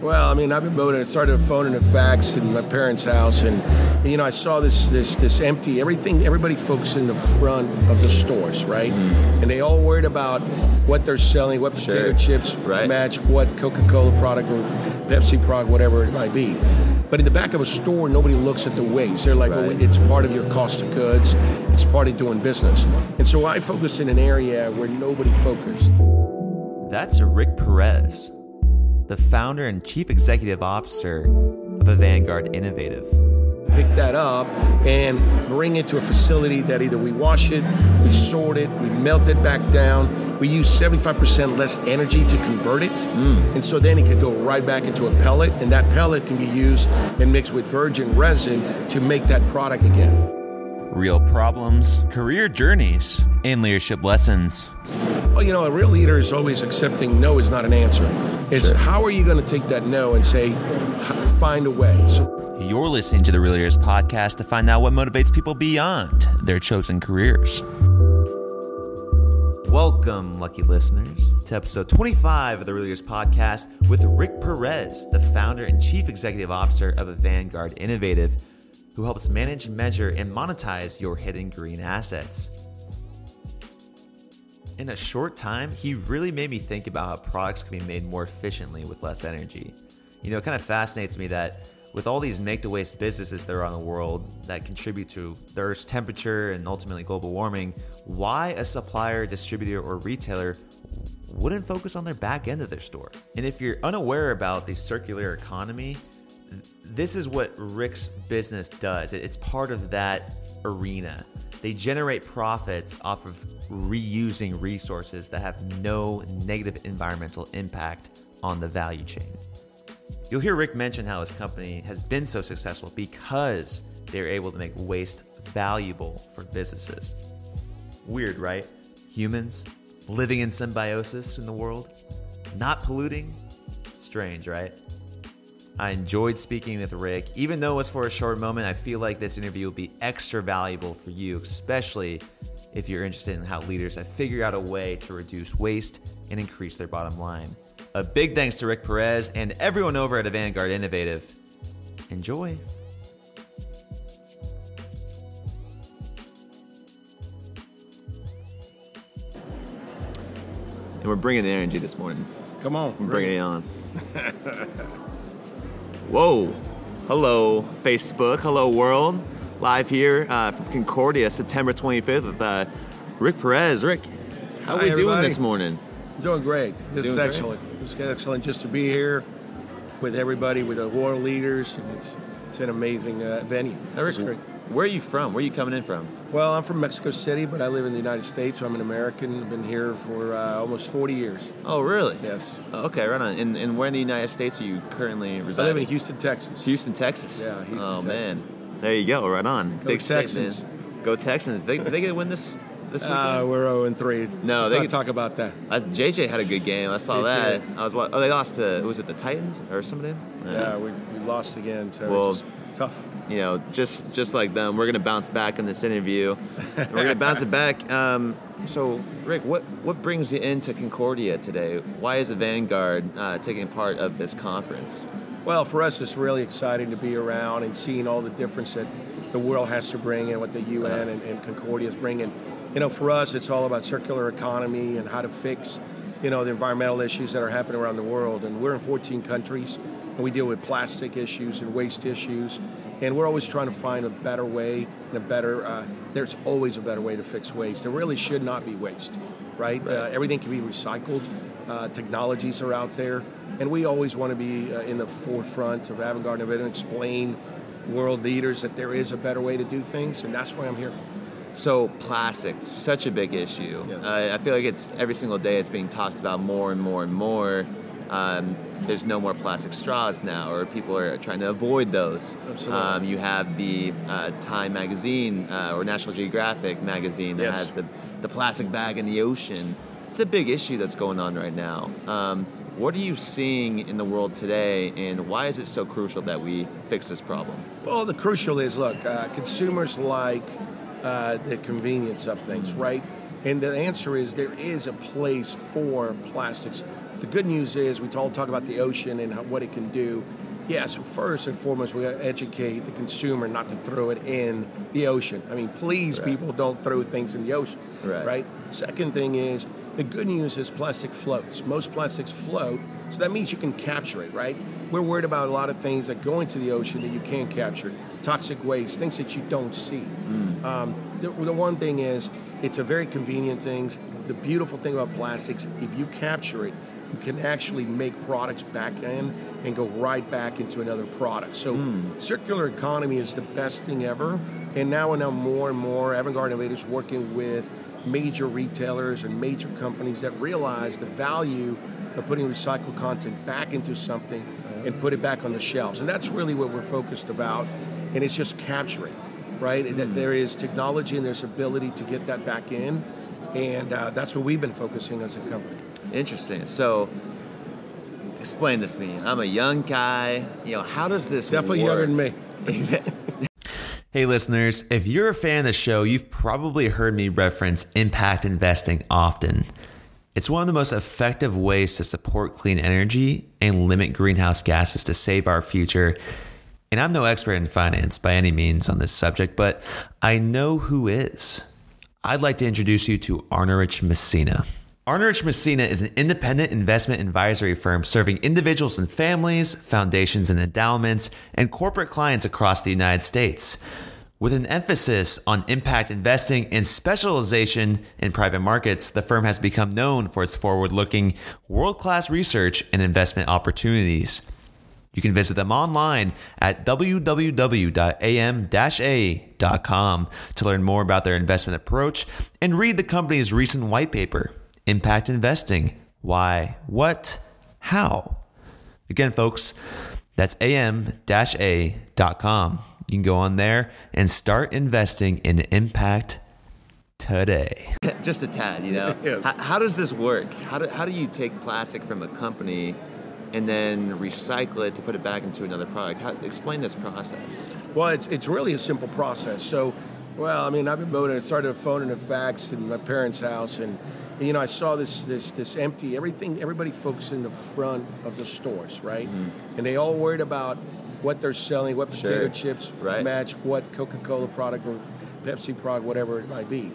Well, I mean, I've been voting. I started phoning a fax in my parents' house, and you know, I saw this this this empty everything. Everybody focused in the front of the stores, right? Mm-hmm. And they all worried about what they're selling, what potato Sure. chips Right. match what Coca-Cola product or Pepsi product, whatever it might be. But in the back of a store, nobody looks at the waste. They're like, Right. oh, it's part of your cost of goods. It's part of doing business. And so I focused in an area where nobody focused. That's a Rick Perez, the founder and chief executive officer of Avangard Innovative. pick that up and bring it to a facility that either we wash it, we sort it, we melt it back down. We use 75% less energy to convert it. Mm. And so then it could go right back into a pellet, and that pellet can be used and mixed with virgin resin to make that product again. Real problems, career journeys, and leadership lessons. Well, you know, a real leader is always accepting no is not an answer. It's Sure. how are you going to take that no and say, find a way. So You're listening to the Real Leaders Podcast to find out what motivates people beyond their chosen careers. Welcome, lucky listeners, to episode 25 of the Real Leaders Podcast with Rick Perez, the founder and chief executive officer of Vanguard Innovative, who helps manage, measure, and monetize your hidden green assets. In a short time, he really made me think about how products can be made more efficiently with less energy. You know, it kind of fascinates me that with all these make to waste businesses that are on the world that contribute to Earth's temperature and ultimately global warming, why a supplier, distributor, or retailer wouldn't focus on their back end of their store. And if you're unaware about the circular economy, this is what Rick's business does. It's part of that arena. They generate profits off of reusing resources that have no negative environmental impact on the value chain. You'll hear Rick mention how his company has been so successful because they're able to make waste valuable for businesses. Weird, right? Humans living in symbiosis in the world, not polluting. Strange, right? I enjoyed speaking with Rick. Even though it was for a short moment, I feel like this interview will be extra valuable for you, especially if you're interested in how leaders have figured out a way to reduce waste and increase their bottom line. A big thanks to Rick Perez and everyone over at Vanguard Innovative. Enjoy. And we're bringing the energy this morning. come on. We're bringing it on. Whoa. Hello, Facebook. Hello, world. Live here uh, from Concordia, September 25th with uh, Rick Perez. Rick, how are Hi, we doing everybody. this morning? Doing great. This Doing is great. excellent. It's excellent just to be here with everybody, with the world leaders. And it's it's an amazing uh, venue. Rick, It's great. where are you from? Where are you coming in from? Well, I'm from Mexico City, but I live in the United States, so I'm an American. I've been here for uh, almost 40 years. Oh, really? Yes. Oh, Okay, right on. And, and where in the United States are you currently residing? I live in Houston, Texas. Houston, Texas. Yeah, Houston, Oh Texas. man, there you go. Right on. Go Big Texans. man. Go Texans. They they gonna win this this weekend. Uh, we're 0 and 3. No, Let's they could- talk about that. Uh, JJ had a good game. I saw They that. did. I was wa- oh they lost to was it the Titans or somebody? Yeah, we, we lost again, so Well- tough. You know, just just like them, we're gonna bounce back in this interview. we're gonna bounce it back. Um, so Rick, what what brings you into Concordia today? Why is the Vanguard uh, taking part of this conference? Well, for us, it's really exciting to be around and seeing all the difference that the world has to bring and what the UN and, and Concordia is bringing. You know, for us, it's all about circular economy and how to fix, you know, the environmental issues that are happening around the world. And we're in 14 countries, and we deal with plastic issues and waste issues. And we're always trying to find a better way and a better. Uh, there's always a better way to fix waste. There really should not be waste, right? Uh, everything can be recycled. Uh, technologies are out there, And we always want to be uh, in the forefront of avant-garde innovation and explain world leaders that there is a better way to do things, and that's why I'm here. So plastic, such a big issue. Yes. Uh, I feel like it's every single day it's being talked about more and more and more. Um, there's no more plastic straws now, or people are trying to avoid those. Absolutely. Um, you have the uh, Time magazine uh, or National Geographic magazine that Yes. has the, the plastic bag in the ocean. It's a big issue that's going on right now. Um, what are you seeing in the world today, and why is it so crucial that we fix this problem? Well, the crucial is look, uh, consumers like uh, the convenience of things, right? And the answer is there is a place for plastics. The good news is we all talk about the ocean and how, what it can do. Yes, first and foremost, we got to educate the consumer not to throw it in the ocean. I mean, please, Right. people, don't throw things in the ocean. Right. right? Second thing is the good news is plastic floats. Most plastics float, so that means you can capture it, right? We're worried about a lot of things that go into the ocean that you can't capture. Toxic waste, things that you don't see. Um, the, the one thing is, it's a very convenient thing. The beautiful thing about plastics, if you capture it, you can actually make products back in and go right back into another product. So circular economy is the best thing ever. And now and now more and more avant-garde innovators working with major retailers and major companies that realize the value of putting recycled content back into something and put it back on the shelves. And that's really what we're focused about. And it's just capturing, right? And That there is technology and there's ability to get that back in. And uh, that's what we've been focusing as a company. Interesting. So, explain this to me. I'm a young guy. You know, how does this Definitely work? younger than me. Hey, listeners, if you're a fan of the show, you've probably heard me reference impact investing often. It's one of the most effective ways to support clean energy and limit greenhouse gases to save our future. And I'm no expert in finance by any means on this subject, but I know who is. I'd like to introduce you to Arnerich Massena. Arnerich Massena is an independent investment advisory firm serving individuals and families, foundations and endowments, and corporate clients across the United States. With an emphasis on impact investing and specialization in private markets, the firm has become known for its forward looking, world class research and investment opportunities. You can visit them online at www.am-a.com to learn more about their investment approach and read the company's recent white paper, Impact Investing Why, What, How. Again, folks, that's am-a.com. You can go on there and start investing in impact today. Just a tad, you know. Yes. how, how does this work? How do, how do you take plastic from a company and then recycle it to put it back into another product? How, explain this process. Well, it's, it's really a simple process. So, well, I mean, I've been voting. I started a phone and a fax in my parents' house, and you know, I saw this this this empty everything. Everybody focused in the front of the stores, right? And they all worried about what they're selling, what potato Mm-hmm. Sure. chips Right. match what Coca-Cola product or Pepsi product, whatever it might be.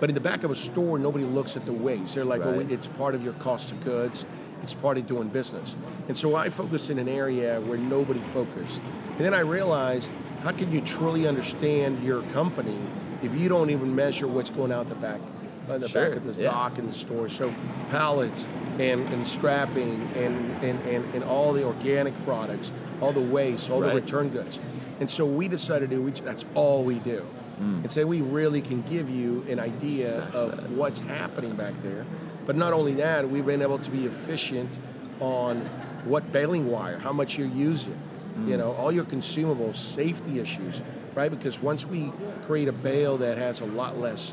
But in the back of a store, nobody looks at the waste. They're like, oh, Right. it's part of your cost of goods. It's part of doing business. And so I focused in an area where nobody focused. And then I realized, how can you truly understand your company if you don't even measure what's going out the back, on the Sure, back of the yeah. dock in the store? So pallets and, and strapping and, and, and, and all the organic products, all the waste, all Right. the return goods. And so we decided to, we, that's all we do. Mm. And say we really can give you an idea of what's happening back there. But not only that, we've been able to be efficient on what baling wire, how much you're using, you mm. know, all your consumables, safety issues, right? Because once we create a bale that has a lot less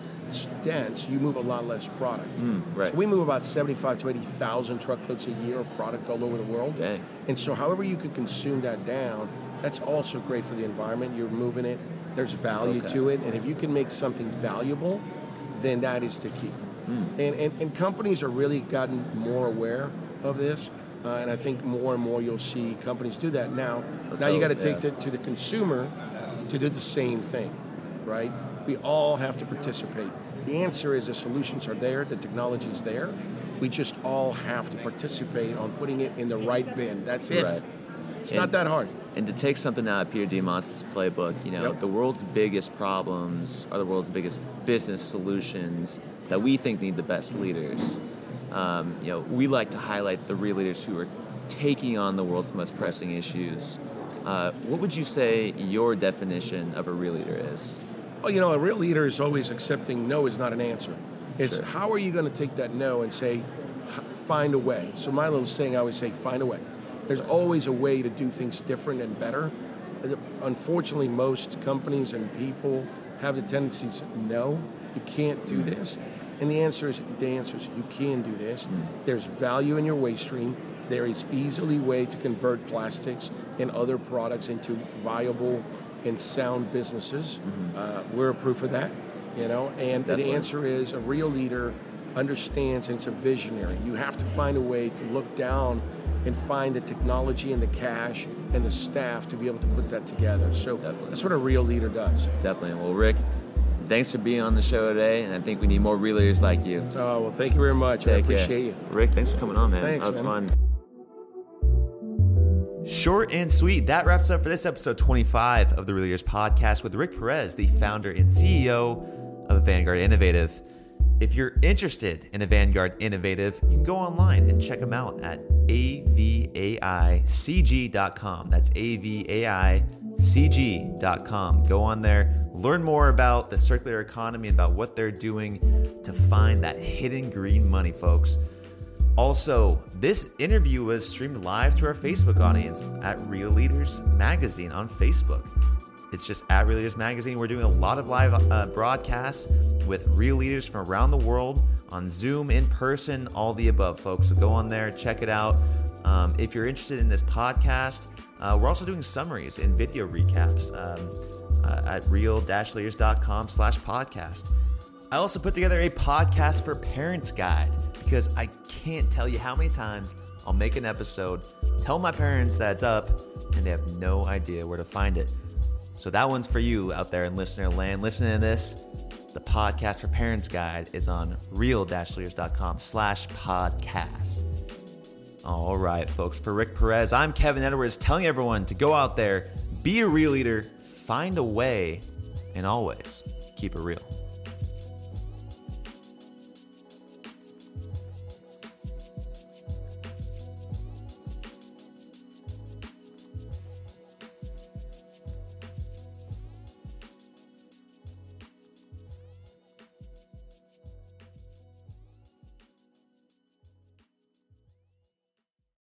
dense, you move a lot less product. right. So we move about 75 to 80,000 truckloads a year of product all over the world. Dang. And so, however you can consume that down, that's also great for the environment. You're moving it. There's value Okay. to it, and if you can make something valuable, then that is the key. Hmm. And, and and companies are really gotten more aware of this, uh, and I think more and more you'll see companies do that. Now, Let's now you got to hope, take yeah. it to the consumer to do the same thing, right? We all have to participate. The answer is the solutions are there, the technology is there. We just all have to participate on putting it in the right bin. That's it. Right. It's And- not that hard. And to take something out of Peter Diamandis' playbook, you know, Yep. the world's biggest problems are the world's biggest business solutions that we think need the best leaders. Um, you know, we like to highlight the real leaders who are taking on the world's most pressing issues. Uh, what would you say your definition of a real leader is? Well, you know, a real leader is always accepting no is not an answer. It's Sure. how are you going to take that no and say, find a way. So my little saying, I always say, find a way. There's always a way to do things different and better. Unfortunately, most companies and people have the tendencies, no, you can't do mm. this. And the answer is, the answer is you can do this. Mm. There's value in your waste stream. There is easily way to convert plastics and other products into viable and sound businesses. Uh, we're a proof of that, you know. And Definitely. the answer is a real leader understands and it's a visionary. You have to find a way to look down and find the technology and the cash and the staff to be able to put that together. So Definitely. that's what a real leader does. Definitely. Well, Rick, thanks for being on the show today, and I think we need more real leaders like you. Oh well, thank you very much. I Take care. appreciate you. Rick, thanks for coming on, man. Thanks, that was man. fun. Short and sweet. That wraps up for this episode 25 of the Real Leaders Podcast with Rick Perez, the founder and CEO of Vanguard Innovative. If you're interested in Avangard Innovative, you can go online and check them out at avaicg.com. That's avaicg.com. Go on there, learn more about the circular economy and about what they're doing to find that hidden green money, folks. Also, this interview was streamed live to our Facebook audience at Real Leaders Magazine on Facebook. It's just at Real Leaders Magazine. We're doing a lot of live uh, broadcasts with real leaders from around the world on Zoom, in person, all the above, folks. So go on there, check it out. Um, if you're interested in this podcast, uh, we're also doing summaries and video recaps um, uh, at real-leaders.com slash podcast. I also put together a podcast for parents guide because I can't tell you how many times I'll make an episode, tell my parents that it's up, and they have no idea where to find it. So that one's for you out there in listener land. Listening to this, the podcast for parents guide is on real-leaders.com slash podcast. All right, folks. For Rick Perez, I'm Kevin Edwards telling everyone to go out there, be a real leader, find a way, and always keep it real.